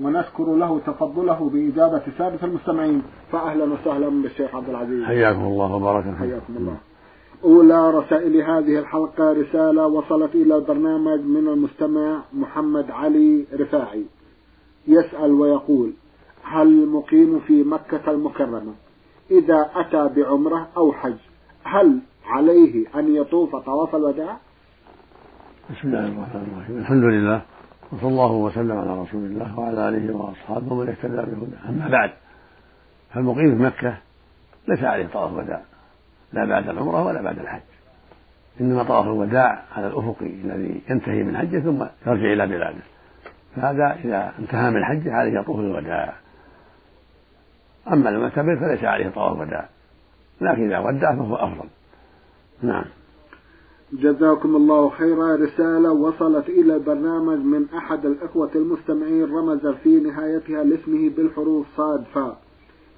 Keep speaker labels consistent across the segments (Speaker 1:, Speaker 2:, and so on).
Speaker 1: ونشكر له تفضله بإجابة سادة المستمعين. فأهلا وسهلا بالشيخ عبد العزيز.
Speaker 2: حياكم الله وبارك
Speaker 1: حياكم الله. أولى رسائل هذه الحلقة رسالة وصلت إلى البرنامج من المستمع محمد علي رفاعي. يسأل ويقول هل مقيم في مكة المكرمة؟ إذا أتى بعمرة أو حج هل عليه أن يطوف طواف الوداع؟
Speaker 2: بسم الله الرحمن الرحيم. الحمد لله. وصلى الله وسلم على رسول الله وعلى آله وأصحابه ومن اهتدى بهداه. أما بعد فالمقيم في مكة ليس عليه طواف وداع لا بعد العمرة ولا بعد الحج. إنما طواف الوداع على الافقي الذي ينتهي من حجه ثم يرجع إلى بلاده. فهذا إذا انتهى من حجه عليه يطوف الوداع. أما المعتمر فليس عليه طواف وداع لكن إذا ودع فهو أفضل. نعم.
Speaker 1: جزاكم الله خيرا. رسالة وصلت إلى البرنامج من أحد الإخوة المستمعين رمز في نهايتها لاسمه بالحروف صاد فاء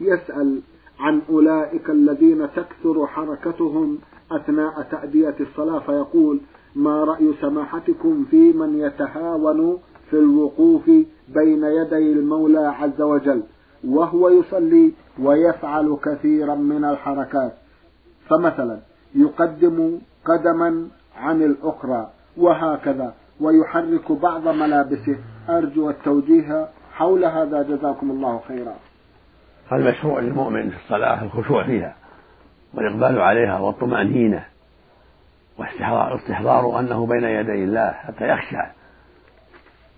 Speaker 1: يسأل عن أولئك الذين تكثر حركتهم أثناء تأدية الصلاة فيقول ما رأي سماحتكم في من يتهاون في الوقوف بين يدي المولى عز وجل وهو يصلي ويفعل كثيرا من الحركات؟ فمثلا يقدم قدما عن الأخرى وهكذا. ويحرك بعض ملابسه. أرجو التوجيه حول هذا. جزاكم الله خيرا.
Speaker 2: المشروع للمؤمن في الصلاة الخشوع فيها والإقبال عليها والطمأنينة واستحضار أنه بين يدي الله حتى يخشع.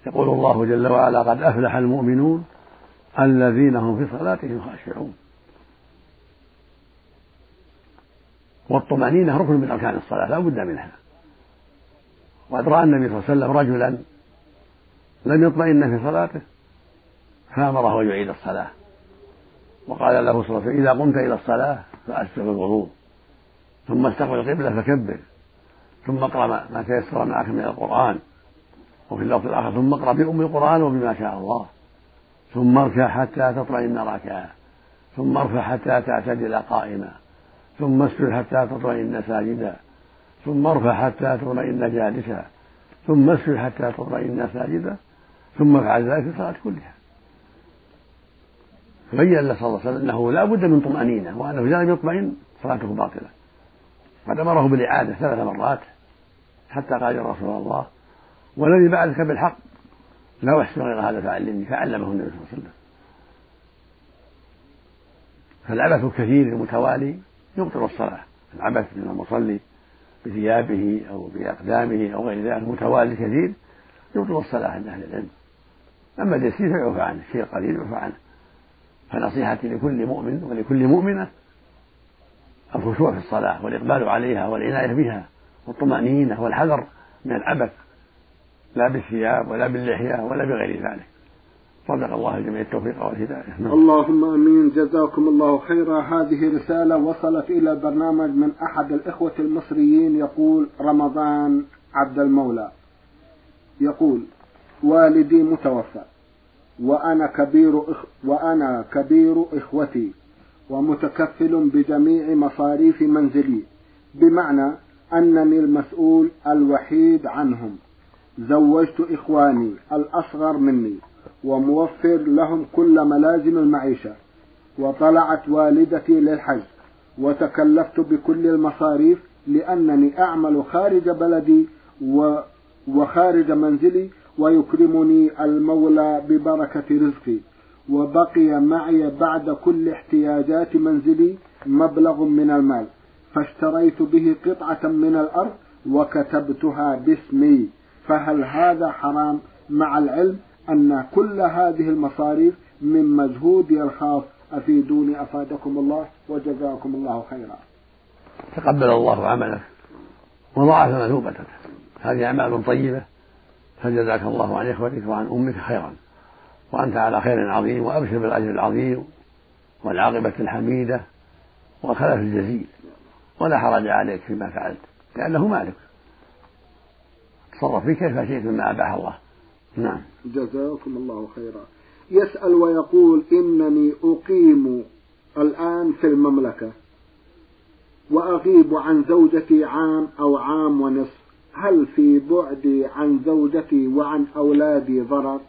Speaker 2: يقول الله جل وعلا قد أفلح المؤمنون الذين هم في صلاتهم خاشعون. والطمأنينة ركن من أركان الصلاة لا بد منها. وقد رأى النبي صلى الله عليه وسلم رجلا لم يطمئن في صلاته فأمره أن يعيد الصلاة. وقال له صلى الله عليه وسلم إذا قمت إلى الصلاة فأسبغ الوضوء ثم استقبل القبلة فكبر ثم اقرأ ما تيسر معك من القرآن وفي اللفظ الآخر ثم اقرأ بأم القرآن وبما شاء الله ثم اركع حتى تطمئن راكعا ثم ارفع حتى تعتدل قائما. ثم اسجد حتى تطمئن ساجدا. ثم ارفع حتى تطمئن جالسا. ثم اسجد حتى تطمئن ساجدا. ثم افعل ذلك في الصلاة كلها. بين له صلى الله عليه وسلم أنه لا بد من طمأنينة وأنه إذا لم يطمئن صلاته باطلة. قد أمره بالإعادة ثلاث مرات حتى قال يا رسول الله والذي بعدك بالحق لا أحسن غير هذا فعلمني فعلمه النبي صلى الله عليه وسلم. فالعبث الكثير المتوالي. يبطل الصلاة. العبث من المصلي بثيابه أو بأقدامه أو غير ذلك متوالي كثير يبطل الصلاة عند أهل العلم. أما اليسير فيعفى عنه الشيء القليل يعفى عنه. فنصيحتي لكل مؤمن ولكل مؤمنة الخشوع في الصلاة والإقبال عليها والعناية بها والطمأنينة والحذر من العبث لا بالثياب ولا باللحية ولا بغير ذلك. صدق الله الجميع التوفيق والهداية.
Speaker 1: نعم. اللهم آمين. جزاكم الله خيرا. هذه رسالة وصلت إلى البرنامج من أحد الإخوة المصريين يقول رمضان عبد المولى. يقول والدي متوفى وأنا كبير إخ وأنا كبير إخوتي ومتكفل بجميع مصاريف منزلي بمعنى أنني المسؤول الوحيد عنهم. زوجت إخواني الأصغر مني. وموفر لهم كل ملازم المعيشة. وطلعت والدتي للحج. وتكلفت بكل المصاريف لأنني أعمل خارج بلدي وخارج منزلي ويكرمني المولى ببركة رزقي. وبقي معي بعد كل احتياجات منزلي مبلغ من المال. فاشتريت به قطعة من الأرض وكتبتها باسمي. فهل هذا حرام مع العلم؟ أن كل هذه المصاريف من مجهودي الخاص أفيدوني أفادكم الله وجزاكم الله خيرا.
Speaker 2: تقبل الله عملك وضاعف مثوبتك هذه أعمال طيبة فجزاك الله عن إخوتك وعن أمك خيرا. وأنت على خير عظيم وأبشر بالأجر العظيم والعاقبة الحميدة والخلف الجزيل. ولا حرج عليك فيما فعلت لأنه مالك. تصرف فيه كيف شئت مما أباح الله. نعم.
Speaker 1: جزاكم الله خيرا. يسأل ويقول إنني أقيم الآن في المملكة وأغيب عن زوجتي عام أو عام ونصف. هل في بعدي عن زوجتي وعن أولادي ضرر؟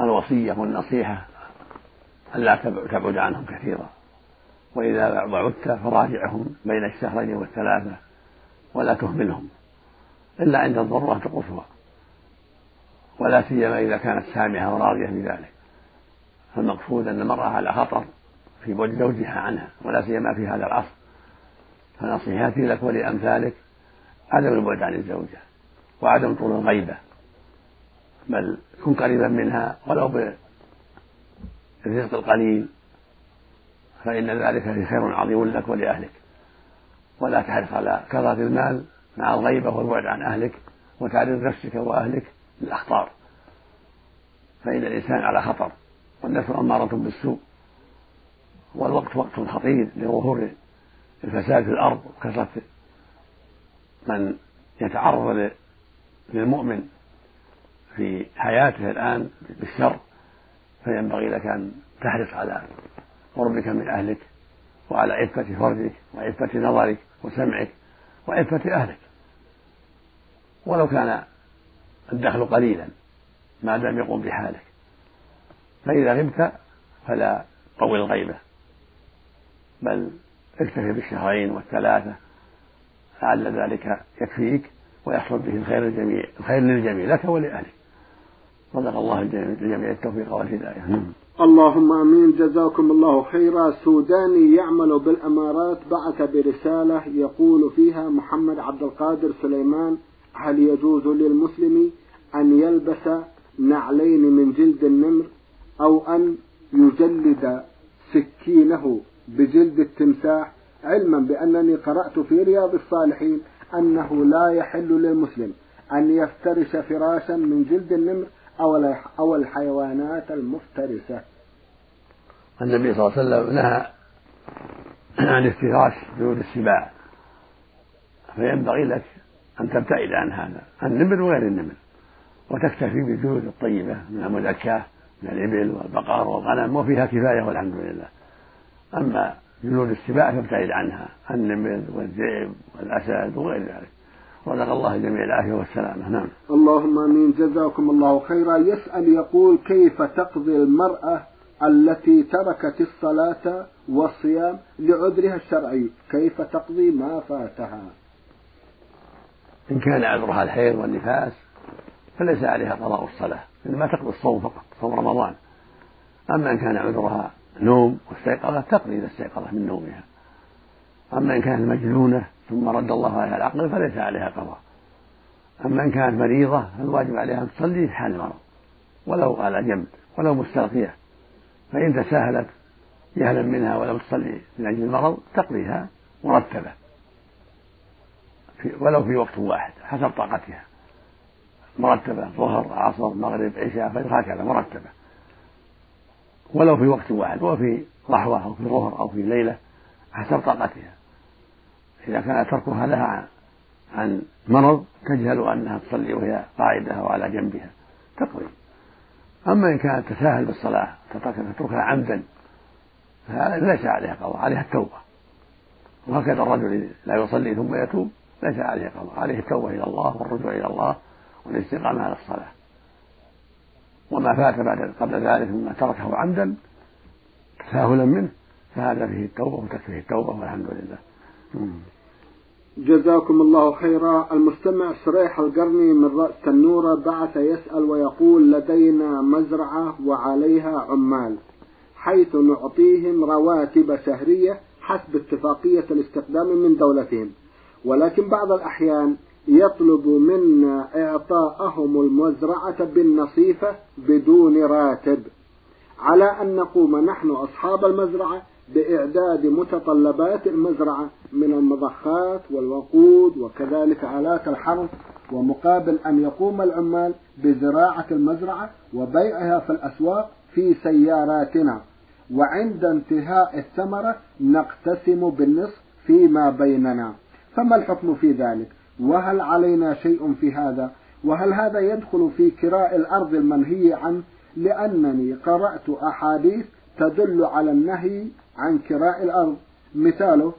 Speaker 2: الوصية والنصيحة ألا تبعد عنهم كثيرا. وإذا بعدت فراجعهم بين الشهرين والثلاثة ولا تهملهم إلا عند الضرورة القصوى. ولا سيما إذا كانت سامعة وراضية بذلك. فالمقصود أن المرأة على خطر في بعد زوجها عنها ولا سيما في هذا العصر. فنصيحتي لك ولأمثالك عدم البعد عن الزوجة وعدم طول الغيبة. بل كن قريبا منها ولو بالرزق القليل فإن ذلك خير عظيم لك ولأهلك. ولا تحرص على كثرة المال مع الغيبة والبعد عن أهلك وتعرض نفسك وأهلك للأخطار فإن الإنسان على خطر والنفس أمارة بالسوء والوقت وقت خطير لظهور الفساد في الأرض وكثرة من يتعرض للمؤمن في حياته الآن بالشر فينبغي لك أن تحرص على قربك من أهلك وعلى عفة فرجك وعفة نظرك وسمعك وعفة أهلك. ولو كان الدخل قليلا ما دام يقوم بحالك. فإذا غبت فلا طول الغيبة بل اكتفي بالشهرين والثلاثة لعل ذلك يكفيك ويحصل به الخير الجميع الخير للجميع لك ولأهلك. صدق الله الجميع التوفيق والهداية. نعم.
Speaker 1: اللهم آمين. جزاكم الله خيرا. سوداني يعمل بالأمارات بعث برسالة يقول فيها محمد عبد القادر سليمان هل يجوز للمسلم أن يلبس نعلين من جلد النمر أو أن يجلد سكينه بجلد التمساح علما بأنني قرأت في رياض الصالحين أنه لا يحل للمسلم أن يفترش فراشا من جلد النمر أو أو الحيوانات المفترسة.
Speaker 2: النبي صلى الله عليه وسلم نهى عن افتراش جلود السباع فينبغي لك أن تبتعد عن هذا النمر وغير النمر وتكتفي بالجلود الطيبة من المزكاة من الإبل والبقر والغنم وفيها كفاية والحمد لله. أما جلود السباع فابتعد عنها النمر والذئب والأسد وغير ذلك. رزق الله جميع العافية والسلامة. نعم.
Speaker 1: اللهم آمين. جزاكم الله خيرا. يسأل يقول كيف تقضي المرأة التي تركت الصلاة والصيام لعذرها الشرعي؟ كيف تقضي ما فاتها؟
Speaker 2: إن كان عذرها الحيض والنفاس فليس عليها قضاء الصلاة إنما تقضي الصوم فقط صوم رمضان. أما إن كان عذرها نوم واستيقظت تقضي إذا استيقظت من نومها. أما إن كانت مجنونة ثم رد الله عليها العقل فليس عليها قضاء. أما إن كانت مريضة فالواجب عليها أن تصلي في حال المرض ولو على جنب ولو مستلقية فإن تساهلت جهلا منها ولم تصلي من أجل المرض تقضيها مرتبة في ولو في وقت واحد حسب طاقتها. مرتبة ظهر عصر مغرب عشاء فجر هكذا مرتبة. ولو في وقت واحد وفي لحظة أو في ظهر أو في ليلة حسب طاقتها. إذا كان تركها لها عن مرض تجهل أنها تصلي وهي قاعدة أو على جنبها. تقضي أما إن كانت تساهل بالصلاة تتركها عمدا فهذا ليس عليها قضاء عليها التوبة. وهكذا الرجل لا يصلي ثم يتوب ليس عليه قضاء. عليه التوبة إلى الله والرجوع إلى الله. والاستقامة على الصلاة. وما فات بعد قبل ذلك مما تركه عمدا تساهلا منه فهذا فيه التوبة وتكفيه التوبة والحمد لله.
Speaker 1: جزاكم الله خيرا. المستمع سريح القرني من رأس تنورة بعث يسأل ويقول لدينا مزرعة وعليها عمال. حيث نعطيهم رواتب شهرية حسب اتفاقية الاستخدام من دولتهم. ولكن بعض الأحيان يطلب منا إعطاءهم المزرعة بالنصيفة بدون راتب. على أن نقوم نحن أصحاب المزرعة بإعداد متطلبات المزرعة من المضخات والوقود وكذلك آلات الحرث ومقابل أن يقوم العمال بزراعة المزرعة وبيعها في الأسواق في سياراتنا. وعند انتهاء الثمرة نقتسم بالنصف فيما بيننا. فما الحكم في ذلك؟ وهل علينا شيء في هذا؟ وهل هذا يدخل في كراء الأرض المنهي عنه؟ لأنني قرأت أحاديث تدل على النهي عن كراء الأرض. مثاله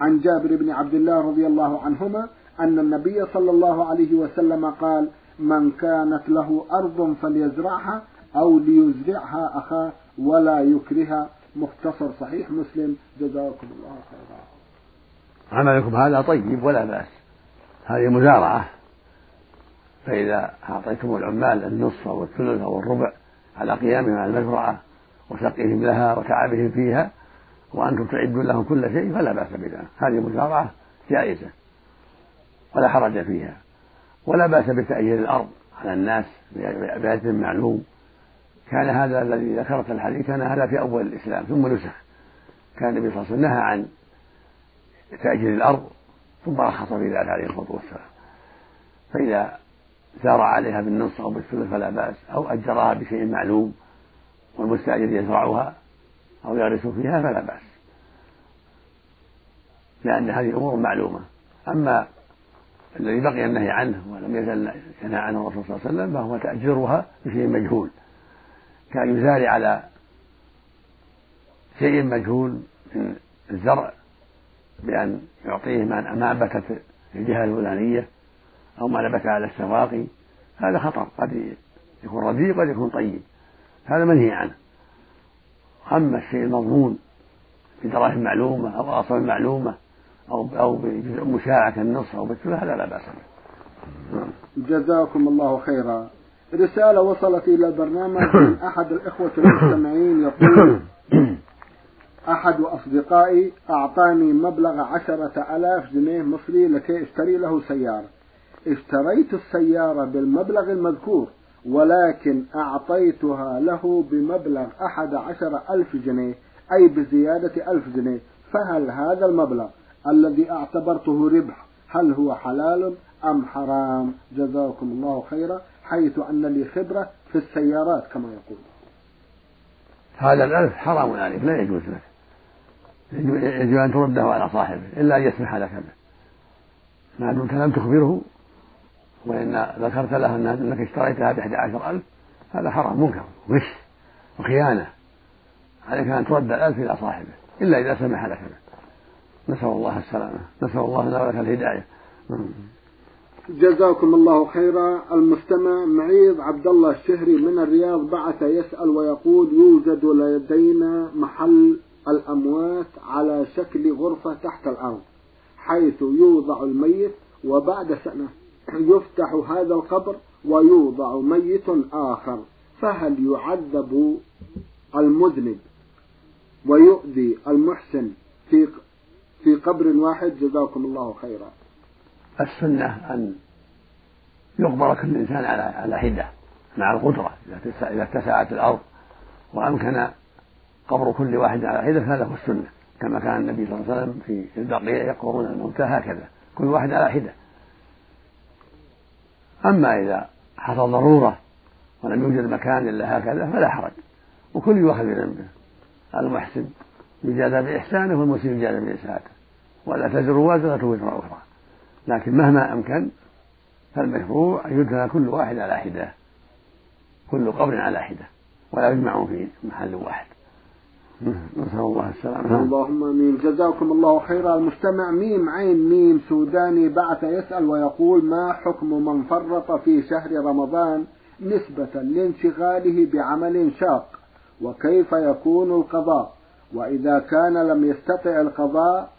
Speaker 1: عن جابر بن عبد الله رضي الله عنهما أن النبي صلى الله عليه وسلم قال من كانت له أرض فليزرعها أو ليزرعها أخاه ولا يكرها مختصر صحيح مسلم. جزاكم الله خيرا.
Speaker 2: عملكم هذا طيب ولا بأس. هذه مزارعة فإذا أعطيتم العمال النصف أو الثلث أو الربع على قيامهم على المزرعة وسقيهم لها وتعبهم فيها وأنتم تعدون لهم كل شيء فلا بأس بذلك. هذه مزارعة جائزة ولا حرج فيها. ولا بأس بتأجير الأرض على الناس بأجر معلوم. كان هذا الذي ذكرت الحديث كان هذا في أول الإسلام ثم نسخ. كان النبي صلى الله عليه وسلم نهى عن تأجير الأرض ثم رخص في ذلك عليه الصلاة والسلام. فإذا سار عليها بالنصف أو بالثلث فلا بأس أو أجرها بشيء معلوم والمستأجر يزرعها أو يغرس فيها فلا بأس. لأن هذه أمور معلومة. أما الذي بقي النهي عنه ولم يزل ينهى عنه الرسول صلى الله عليه وسلم فهو تأجرها بشيء مجهول. كأن يزارع على شيء مجهول من الزرع بأن يعطيه ما أنبتت الجهة الفلانية أو ما نبت على السواقي هذا خطر قد يكون رديء قد يكون طيب. هذا منهي عنه. أما الشيء المضمون بدراهم معلومة أو أصل معلومة أو أو بجزء مشاع كالنصف أو بالثلث هذا لا بأس به.
Speaker 1: جزاكم الله خيرا. رسالة وصلت إلى البرنامج. من أحد الإخوة المستمعين يقول أحد أصدقائي أعطاني مبلغ عشرة ألاف جنيه مصري لكي اشتري له سيارة. اشتريت السيارة بالمبلغ المذكور ولكن أعطيتها له بمبلغ أحد عشر ألف جنيه أي بزيادة ألف جنيه. فهل هذا المبلغ الذي اعتبرته ربح هل هو حلال أم حرام؟ جزاكم الله خيرا حيث أن لي خبرة في السيارات كما يقول.
Speaker 2: هذا الألف حرام عليك لا يجوز لك. يجب أن ترده على صاحبه إلا أن يسمح لك به. ما دمت لم تخبره وإن ذكرت له أنك اشتريتها بإحدى عشر ألف هذا حرام منكر غش وخيانة. عليك أن ترد الألف إلى صاحبه إلا إذا سمح لك به. نسأل الله السلامة نسأل الله ولك الهداية.
Speaker 1: جزاكم الله خيرا. المستمع معيض عبد الله الشهري من الرياض بعث يسأل ويقول يوجد لدينا محل الأموات على شكل غرفة تحت الأرض حيث يوضع الميت وبعد سنة يفتح هذا القبر ويوضع ميت آخر فهل يعذب المذنب؟ ويؤذي المحسن في في قبر واحد جزاكم الله خيرا.
Speaker 2: السنة أن يقبر كل إنسان على على حدة مع القدرة إذا اتسعت الأرض وأمكن قبر كل واحد على حدة فهذا هو السنة. كما كان النبي صلى الله عليه وسلم في البقيع يقبرون الموتى هكذا. كل واحد على حدة أما إذا حصل ضرورة ولم يوجد مكان إلا هكذا فلا حرج. وكل يؤخذ بذنبه. المحسن يجازى بإحسانه والمسيء يجازى بإساءته ولا تزر وازرة وزر أخرى. لكن مهما أمكن فالمشروع أن يدفن كل واحد على حدة كل قبر على حدة ولا يجمعون في محل واحد. نسأل الله السلامة.
Speaker 1: اللهم آمين. جزاكم الله خيرا. المستمع ميم عين ميم سوداني بعث يسأل ويقول ما حكم من فرط في شهر رمضان نسبة لانشغاله بعمل شاق؟ وكيف يكون القضاء؟ وإذا كان لم يستطع القضاء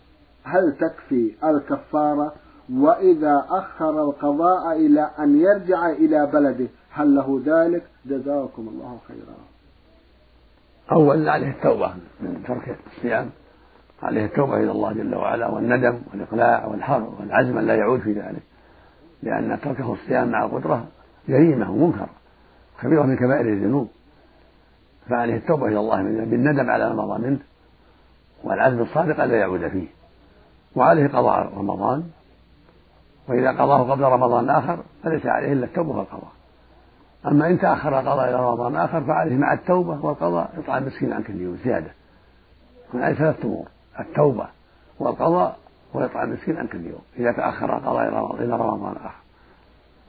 Speaker 1: هل تكفي الكفارة؟ وإذا أخر القضاء إلى أن يرجع إلى بلده هل له ذلك؟ جزاكم الله خيرا.
Speaker 2: أولا عليه التوبة من ترك الصيام عليه التوبة إلى الله جل وعلا والندم والإقلاع والحر والعزم أن لا يعود في ذلك. لأن تركه الصيام مع القدرة جريمة ومنكر كبيرة من كبائر الذنوب. فعليه التوبة إلى الله بالندم على ما مضى منه والعزم الصادق ألا يعود فيه. وعليه قضاء رمضان وإذا قضاه قبل رمضان آخر فليس عليه إلا التوبة والقضاء. أما إن تأخر القضاء إلى رمضان آخر فعليه مع التوبة والقضاء يطعم مسكين عن كل يوم زيادة. من أي ثلاثة أمور التوبة والقضاء ويطعم مسكين عن كل يوم إذا تأخر القضاء إلى رمضان آخر.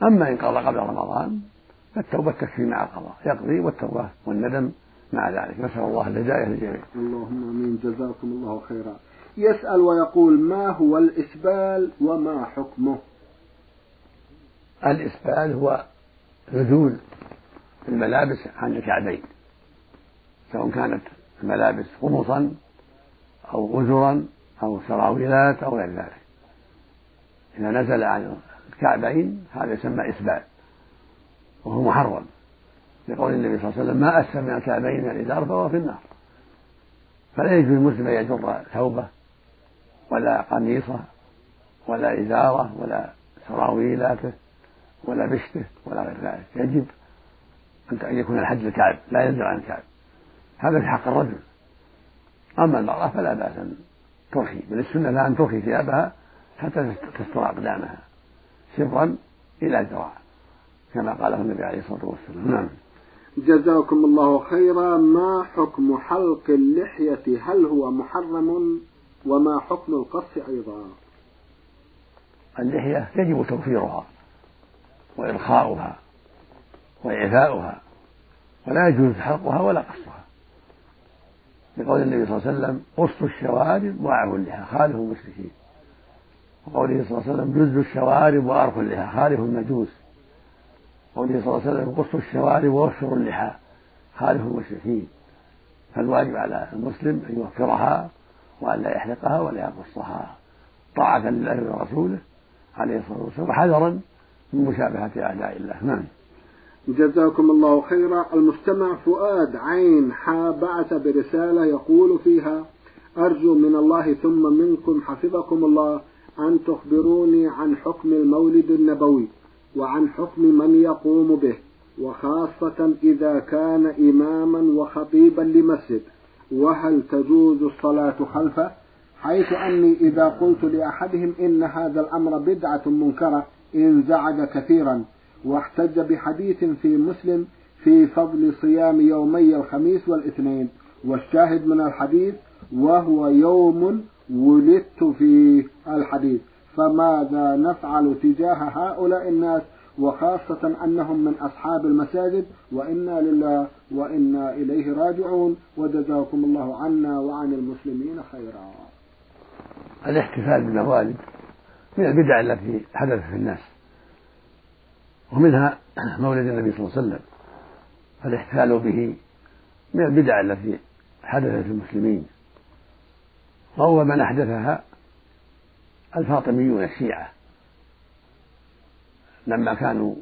Speaker 2: أما إن قضى قبل رمضان فالتوبة تكفي مع القضاء يقضي والتوبة والندم مع ذلك. نسأل الله الهداية للجميع.
Speaker 1: اللهم آمين. جزاكم الله خيرا. يسأل ويقول ما هو الإسبال وما حكمه؟
Speaker 2: الإسبال هو نزول الملابس عن الكعبين سواء كانت الملابس خمصا أو غزرا أو سراويلات أو غير ذلك. إذا نزل عن الكعبين هذا يسمى إسبال وهو محرم. لقول النبي صلى الله عليه وسلم ما أسفل من الكعبين من الإزار فهو في النار. فلا يجوز المسلم أن يجر ثوبه ولا قميصه ولا إزاره ولا سراويلاته ولا بشته ولا غير ذلك. يجب أن يكون الحج الكعب لا ينزل عن الكعب. هذا في حق الرجل. أما المرأة فلا بأس أن ترخي بل السنة لها أن ترخي ثيابها حتى تستر أقدامها سرا إلى ذراع كما قاله النبي عليه الصلاة والسلام. نعم.
Speaker 1: جزاكم الله خيرا. ما حكم حلق اللحية؟ هل هو محرم؟ وما حكم القص أيضا؟
Speaker 2: اللحية يجب توفيرها. وإرخاؤها وإعفاؤها ولا يجوز حلقها ولا قصها لقول النبي صلى الله عليه وسلم قصوا الشوارب وأعفوا اللحى خالفوا المشركين. وقوله صلى الله عليه وسلم جزوا الشوارب وأرخوا اللحى خالفوا المجوس. قوله صلى الله عليه وسلم قصوا الشوارب ووفروا اللحى خالفوا المشركين. فالواجب على المسلم أن يوفرها وأن لا يحلقها ولا يقصها. طاعة لله ورسوله عليه الصلاة والسلام وحذرا من مشابهة أعداء الله. نعم.
Speaker 1: جزاكم الله خيرا. المستمع فؤاد عين حا بعث برسالة يقول فيها أرجو من الله ثم منكم حفظكم الله أن تخبروني عن حكم المولد النبوي وعن حكم من يقوم به وخاصة إذا كان إماما وخطيبا لمسجد. وهل تجوز الصلاة خلفه؟ حيث أني إذا قلت لأحدهم إن هذا الأمر بدعة منكرة انزعج كثيرا واحتج بحديث في مسلم في فضل صيام يومي الخميس والاثنين. والشاهد من الحديث وهو يوم ولدت في الحديث. فماذا نفعل تجاه هؤلاء الناس؟ وخاصة أنهم من أصحاب المساجد. وإنا لله وإنا إليه راجعون. وجزاكم الله عنا وعن المسلمين خيرا.
Speaker 2: الاحتفال بالموالد. من البدع التي حدثت في الناس. ومنها مولد النبي صلى الله عليه وسلم فالاحتفال به من البدع التي حدثت في المسلمين. وأول من أحدثها الفاطميون الشيعة. لما كانوا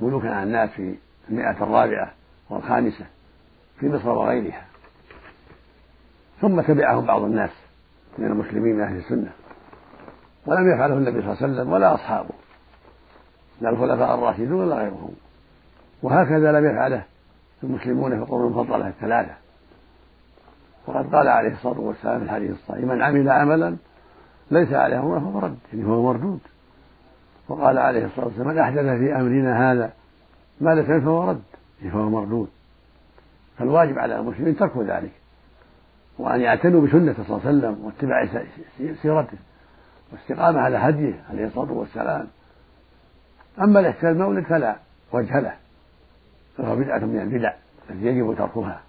Speaker 2: ملوكا على الناس في المئة الرابعة والخامسة في مصر وغيرها. ثم تبعهم بعض الناس من المسلمين من أهل السنة. ولم يفعله النبي صلى الله عليه وسلم ولا أصحابه. لا الخلفاء الراشدون ولا غيرهم. وهكذا لم يفعله المسلمون في القرون المفضلة الثلاثة. وقد قال عليه الصلاة والسلام في الحديث الصحيح من عمل عملا ليس عليه أمره فهو رد يعني هو مردود. وقال عليه الصلاة والسلام من أحدث في أمرنا هذا ما ليس فهو رد يعني فهو مردود. فالواجب على المسلمين ترك ذلك. وأن يعتنوا بسنته صلى الله عليه وسلم واتباع سيرته. واستقامة على هديه عليه الصلاة والسلام. أما الاحتفال المولد فلا وجه له. فهو بدعة من البدع التي يجب تركها.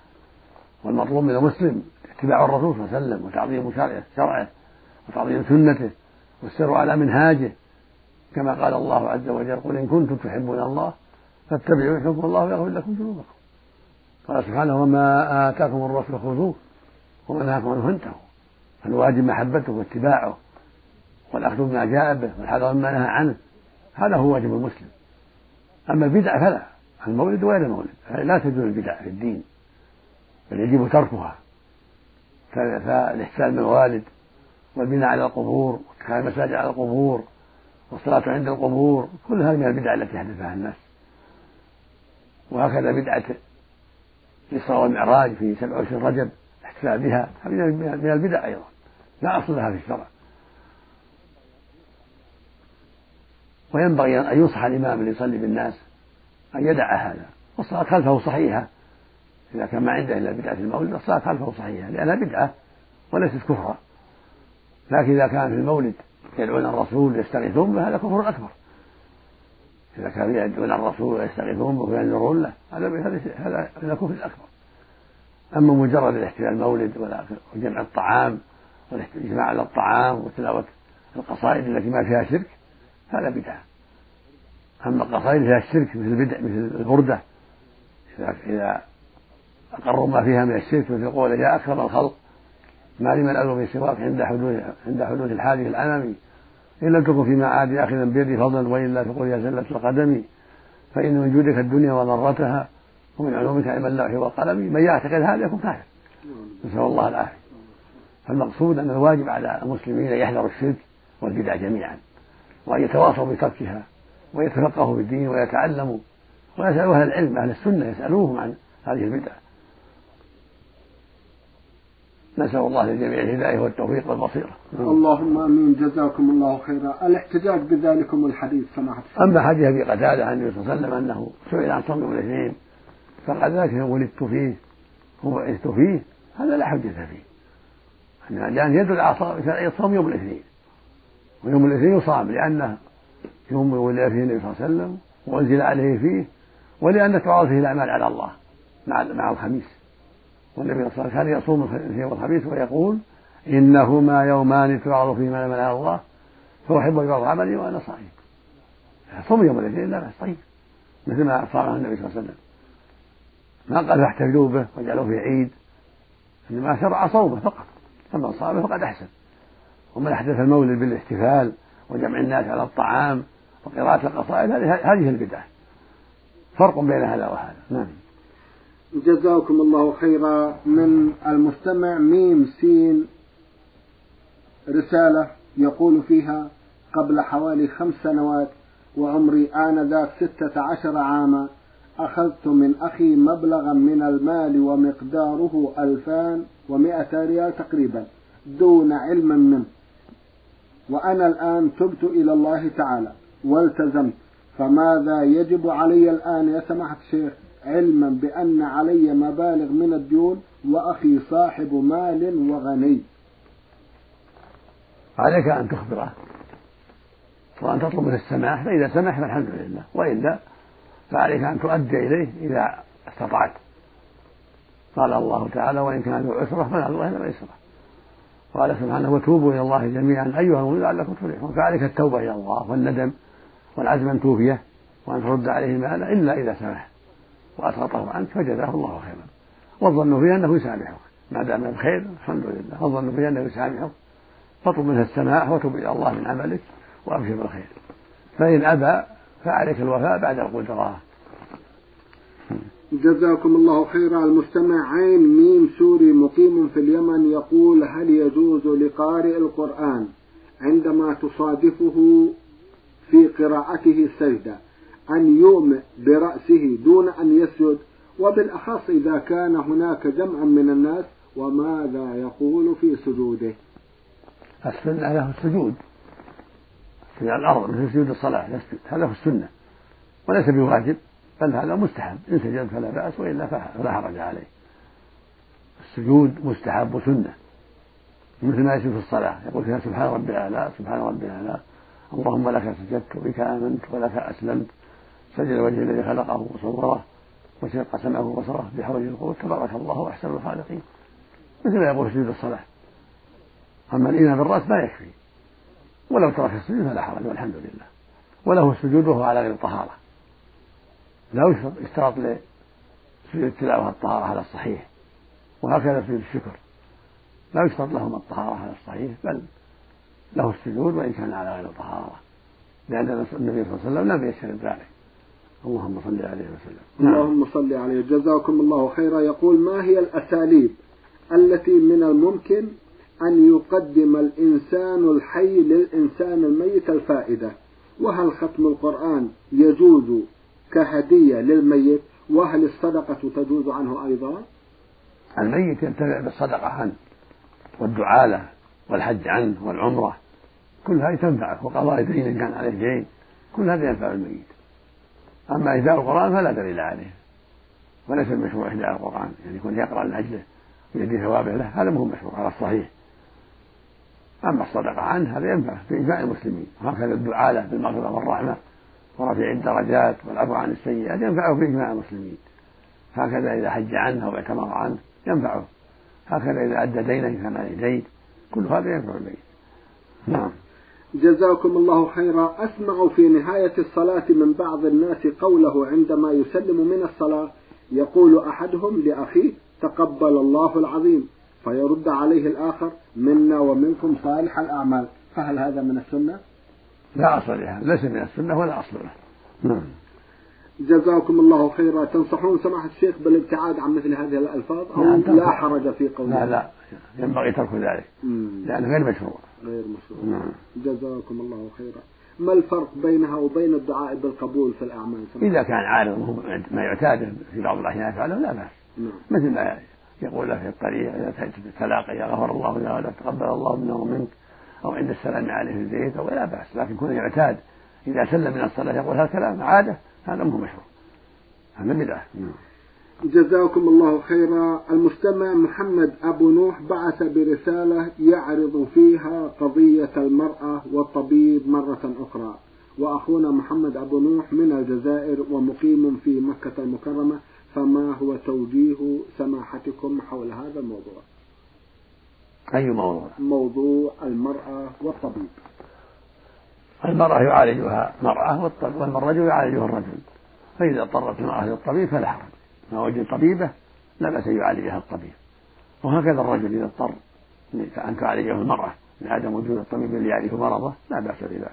Speaker 2: والمطلوب من المسلم اتباع الرسول صلى الله عليه وسلم وتعظيم شرعه وتعظيم سنته والسير على منهاجه. كما قال الله عز وجل قل إن كنتم تحبون الله فاتبعوا يحبكم الله ويغفر لكم ذنوبكم. قال سبحانه وما آتاكم الرسول خذوه وما نهاكم عنه فانتهوا. فالواجب محبته واتباعه. والأخذ بما جاء به والحذر مما نهى عنه. هذا هو واجب المسلم. أما البدع فلا. المولد وغير المولد. لا تجوز البدع في الدين بل يجب تركها. فالاحتفال بالموالد والبناء على القبور واتخاذ المساجد على القبور والصلاة عند القبور كل هذه من البدع التي حدثها الناس. وهكذا بدعة الإسراء والمعراج في 27 رجب الاحتفال بها من البدع أيضا. لا أصل لها في الشرع. وينبغي أن ينصح الإمام اللي يصلي بالناس أن يدع هذا والصلاة خلفه صحيحة. إذا كان ما عنده إلا بدعة المولد الصلاة خلفه صحيحة لأنها بدعة وليست كفرا. لكن إذا كان في المولد يدعون الرسول ويستغيثون به هذا كفر أكبر. إذا كانوا يدعون الرسول ويستغيثون به وينذرون له هذا هذا من الكفر الأكبر أما مجرد الاحتفال المولد وجمع الطعام والاجتماع على الطعام وتلاوة القصائد التي ما فيها شرك هذا بدعة. أما القصائد فيها الشرك مثل البدع مثل البردة. إذا إذا أقروا ما فيها من الشرك مثل قول يا أكرم الخلق ما لي من ألوم السواك عند حدوث عند حدوث الحادث الأمامي إن لم تكن في معاد آخذا بيدي فضلا وإلا فقل يا زلة القدم. فإن من جودك الدنيا وضرتها ومن علومك علم اللوح والقلم من يعتقد هذا يكون كافر. نسأل الله العافية. فالمقصود أن الواجب على المسلمين أن يحذروا الشرك والبدع جميعا. وأن يتواصوا بتركها ويتفقهوا في الدين ويتعلموا ويسألوا أهل العلم أهل السنة يسألوهم عن هذه البدع نسأل الله للجميع الهداية والتوفيق والبصيرة.
Speaker 1: اللهم آمين. جزاكم الله خيرا. الاحتجاج بذلكم الحديث سماحة
Speaker 2: أما حديث أبي قتادة عن النبي صلى الله عليه وسلم أنه سئل عن صوم يوم الاثنين فقال ذلك ولدت فيه وبعثت فيه هذا لا حجة فيه. لأن يدل على صوم يوم الاثنين. ويوم الاثنين يصام لأنه يوم ولد فيه النبي صلى الله عليه وسلم وأنزل عليه فيه ولأن تعرض فيه الأعمال على الله مع مع الخميس. والنبي صلى الله عليه وسلم كان يصوم في يوم الخميس ويقول إنهما يومان تعرض فيهما الأعمال على الله فأحب أن يعرض عملي وأنا صائم. صوم يوم الاثنين لا بأس طيب مثل ما صامه النبي صلى الله عليه وسلم. ما قال فاحتفلوا به واجعلوه في عيد إنما شرع صومه فقط. فمن صامه فقد أحسن. ومن أحدث المولد بالاحتفال وجمع الناس على الطعام وقراءة القصائد هذه البدعة. فرق بين هذا وهذا. نعم.
Speaker 1: جزاكم الله خيرا. من المستمع ميم سين. رسالة يقول فيها قبل حوالي خمس سنوات وعمري آنذاك ستة عشر عاما أخذت من أخي مبلغا من المال ومقداره ألفان ومائة ريال تقريبا دون علم منه. وأنا الآن تبت إلى الله تعالى والتزمت. فماذا يجب علي الآن يا سماحة الشيخ؟ علما بأن علي مبالغ من الديون وأخي صاحب مال وغني.
Speaker 2: عليك أن تخبره وأن تطلب منه السماح فإذا سمح فالحمد لله. وإلا فعليك أن تؤدي إليه إذا استطعت. قال الله تعالى وإن كان ذو عسرة فلا الله إلا ميسرة قال سبحانه وتوبوا إلى الله جميعا. أيها المؤمنون لعلكم تفلحون. فعليك التوبة إلى الله والندم والعزم أن توفيه وأن ترد عليه ماله إلا إذا سمح وأسقطه عنك فجزاه الله خيرا. والظن فيه أنه يسامحك. ما دام الخير الحمد لله. والظن فيه أنه يسامحك. فاطلب منه السماح وتب إلى الله من عملك وأبشر بالخير. فإن أبى فعليك الوفاء بعد القدرة.
Speaker 1: جزاكم الله خيرا. المستمع عين ميم سوري مقيم في اليمن يقول هل يجوز لقارئ القرآن عندما تصادفه في قراءته سجدة أن يومئ برأسه دون أن يسجد؟ وبالأخص إذا كان هناك جمع من الناس وماذا يقول في سجوده؟
Speaker 2: السنة له السجود في الأرض مثل سجود الصلاة يسجد هذا هو السنة وليس بواجب. بل هذا مستحب إن سجد فلا بأس وإلا فلا حرج عليه. السجود مستحب وسنة. مثل ما يسجد في الصلاة يقول فيها سبحان ربي الأعلى سبحان ربي الأعلى اللهم لك سجدت وبك آمنت ولك أسلمت. سجد وجه الذي خلقه وصوره وشق سمعه وبصره. بحوله القوة تبارك الله أحسن الخالقين. مثل ما يقول في سجود الصلاة. أما الإيمان بالرأس ما يكفي. ولو ترك السجود فلا حرج والحمد لله. وله السجود وهو على غير طهارة. لا يشترط لسجود التلاوة الطهارة على الصحيح وهكذا سجود الشكر. لا يشترط لهما الطهارة على الصحيح بل له السجود وإن كان على غير طهارة. لأن النبي صلى الله عليه وسلم لم يشهد ذلك. اللهم صل عليه وسلم.
Speaker 1: نعم. اللهم صل عليه. جزاكم الله خيرا. يقول ما هي الأساليب التي من الممكن أن يقدم الإنسان الحي للإنسان الميت الفائدة؟ وهل ختم القرآن يجوز كهدية للميت وهل الصدقة تجوز عنه أيضا؟
Speaker 2: الميت ينتفع بالصدقة عنه والدعاء له والحج عنه والعمرة. كل هذه تنفعه وقضاء دين إن كان عليه دين كل هذا ينفع الميت. أما إهداء القرآن فلا دليل عليه وليس المشروع إهداء القرآن. يعني يكون يقرأ لأجله ويدي ثوابه له هذا مو مشروع على الصحيح أما الصدقة عنه هذا ينفع في إجماع المسلمين. وهكذا الدعاء له بالمغفرة والرحمة. ورفع الدرجات والعفو عن السيئات ينفعه في إجماع المسلمين. هكذا إذا حج عنه أو اعتمر عنه ينفعه. هكذا إذا أدى دينا كان عليه دين كل هذا ينفع الميت. نعم.
Speaker 1: جزاكم الله خيرا. أسمع في نهاية الصلاة من بعض الناس قوله عندما يسلم من الصلاة يقول أحدهم لأخيه تقبل الله العظيم. فيرد عليه الآخر منا ومنكم صالح الأعمال. فهل هذا من السنة؟
Speaker 2: لا أصل لها ليس من السنة ولا أصل له نعم.
Speaker 1: جزاكم الله خيرا. تنصحون سماحة الشيخ بالابتعاد عن مثل هذه الألفاظ أو لا, لا حرج في قولها
Speaker 2: لا لا. ينبغي ترك ذلك. لأنه غير مشروع.
Speaker 1: غير مشروع. نعم. جزاكم الله خيرا. ما الفرق بينها وبين الدعاء بالقبول في الأعمال؟
Speaker 2: إذا كان عارض ما يعتاد في بعض الأحيان يفعله لا بأس. نعم. مثل ما يقول في الطريق إذا في التلاقي يا غفر الله له تقبل الله منا ومنك. أو عند السلام عليه في البيت أو لا بأس لكن كونه يعتاد إذا سلم من الصلاة يقول هذا الكلام عادة هذا مو مشروع. هذا بدعة. نعم.
Speaker 1: جزاكم الله خيرا. المستمع محمد أبو نوح بعث برسالة يعرض فيها قضية المرأة والطبيب مرة أخرى. وأخونا محمد أبو نوح من الجزائر ومقيم في مكة المكرمة فما هو توجيه سماحتكم حول هذا الموضوع؟
Speaker 2: أي موضوع؟
Speaker 1: موضوع المرأة والطبيب.
Speaker 2: المرأة يعالجها مرأة والرجل يعالجها الرجل. فإذا اضطرت المرأة للطبيب فلا حرج. ما وجد طبيبة لا بأس أن يعالجها الطبيب. وهكذا الرجل إذا اضطر أن تعالجه المرأة لعدم وجود الطبيب اللي يعرف مرضه لا بأس بذلك.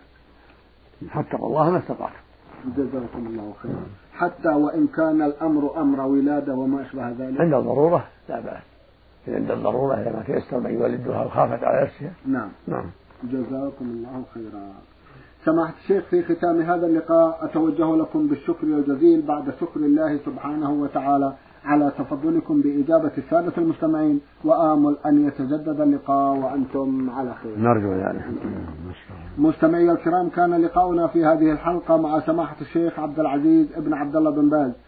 Speaker 2: فاتقوا الله ما استطعتم
Speaker 1: جزاكم الله خيرا. حتى وإن كان الأمر أمر ولادة وما أشبه ذلك.
Speaker 2: عند الضرورة لا بأس. عند الضرورة إذا ما تيسر من يولدها وخافت على نفسها.
Speaker 1: نعم.
Speaker 2: نعم.
Speaker 1: جزاكم الله خيرا. سماحة الشيخ في ختام هذا اللقاء أتوجه لكم بالشكر الجزيل بعد شكر الله سبحانه وتعالى على تفضلكم بإجابة السادة المستمعين وآمل أن يتجدد اللقاء وأنتم على خير.
Speaker 2: نرجو ذلك
Speaker 1: مستمعي الكرام كان لقاؤنا في هذه الحلقة مع سماحة الشيخ عبد العزيز ابن عبد الله بن باز.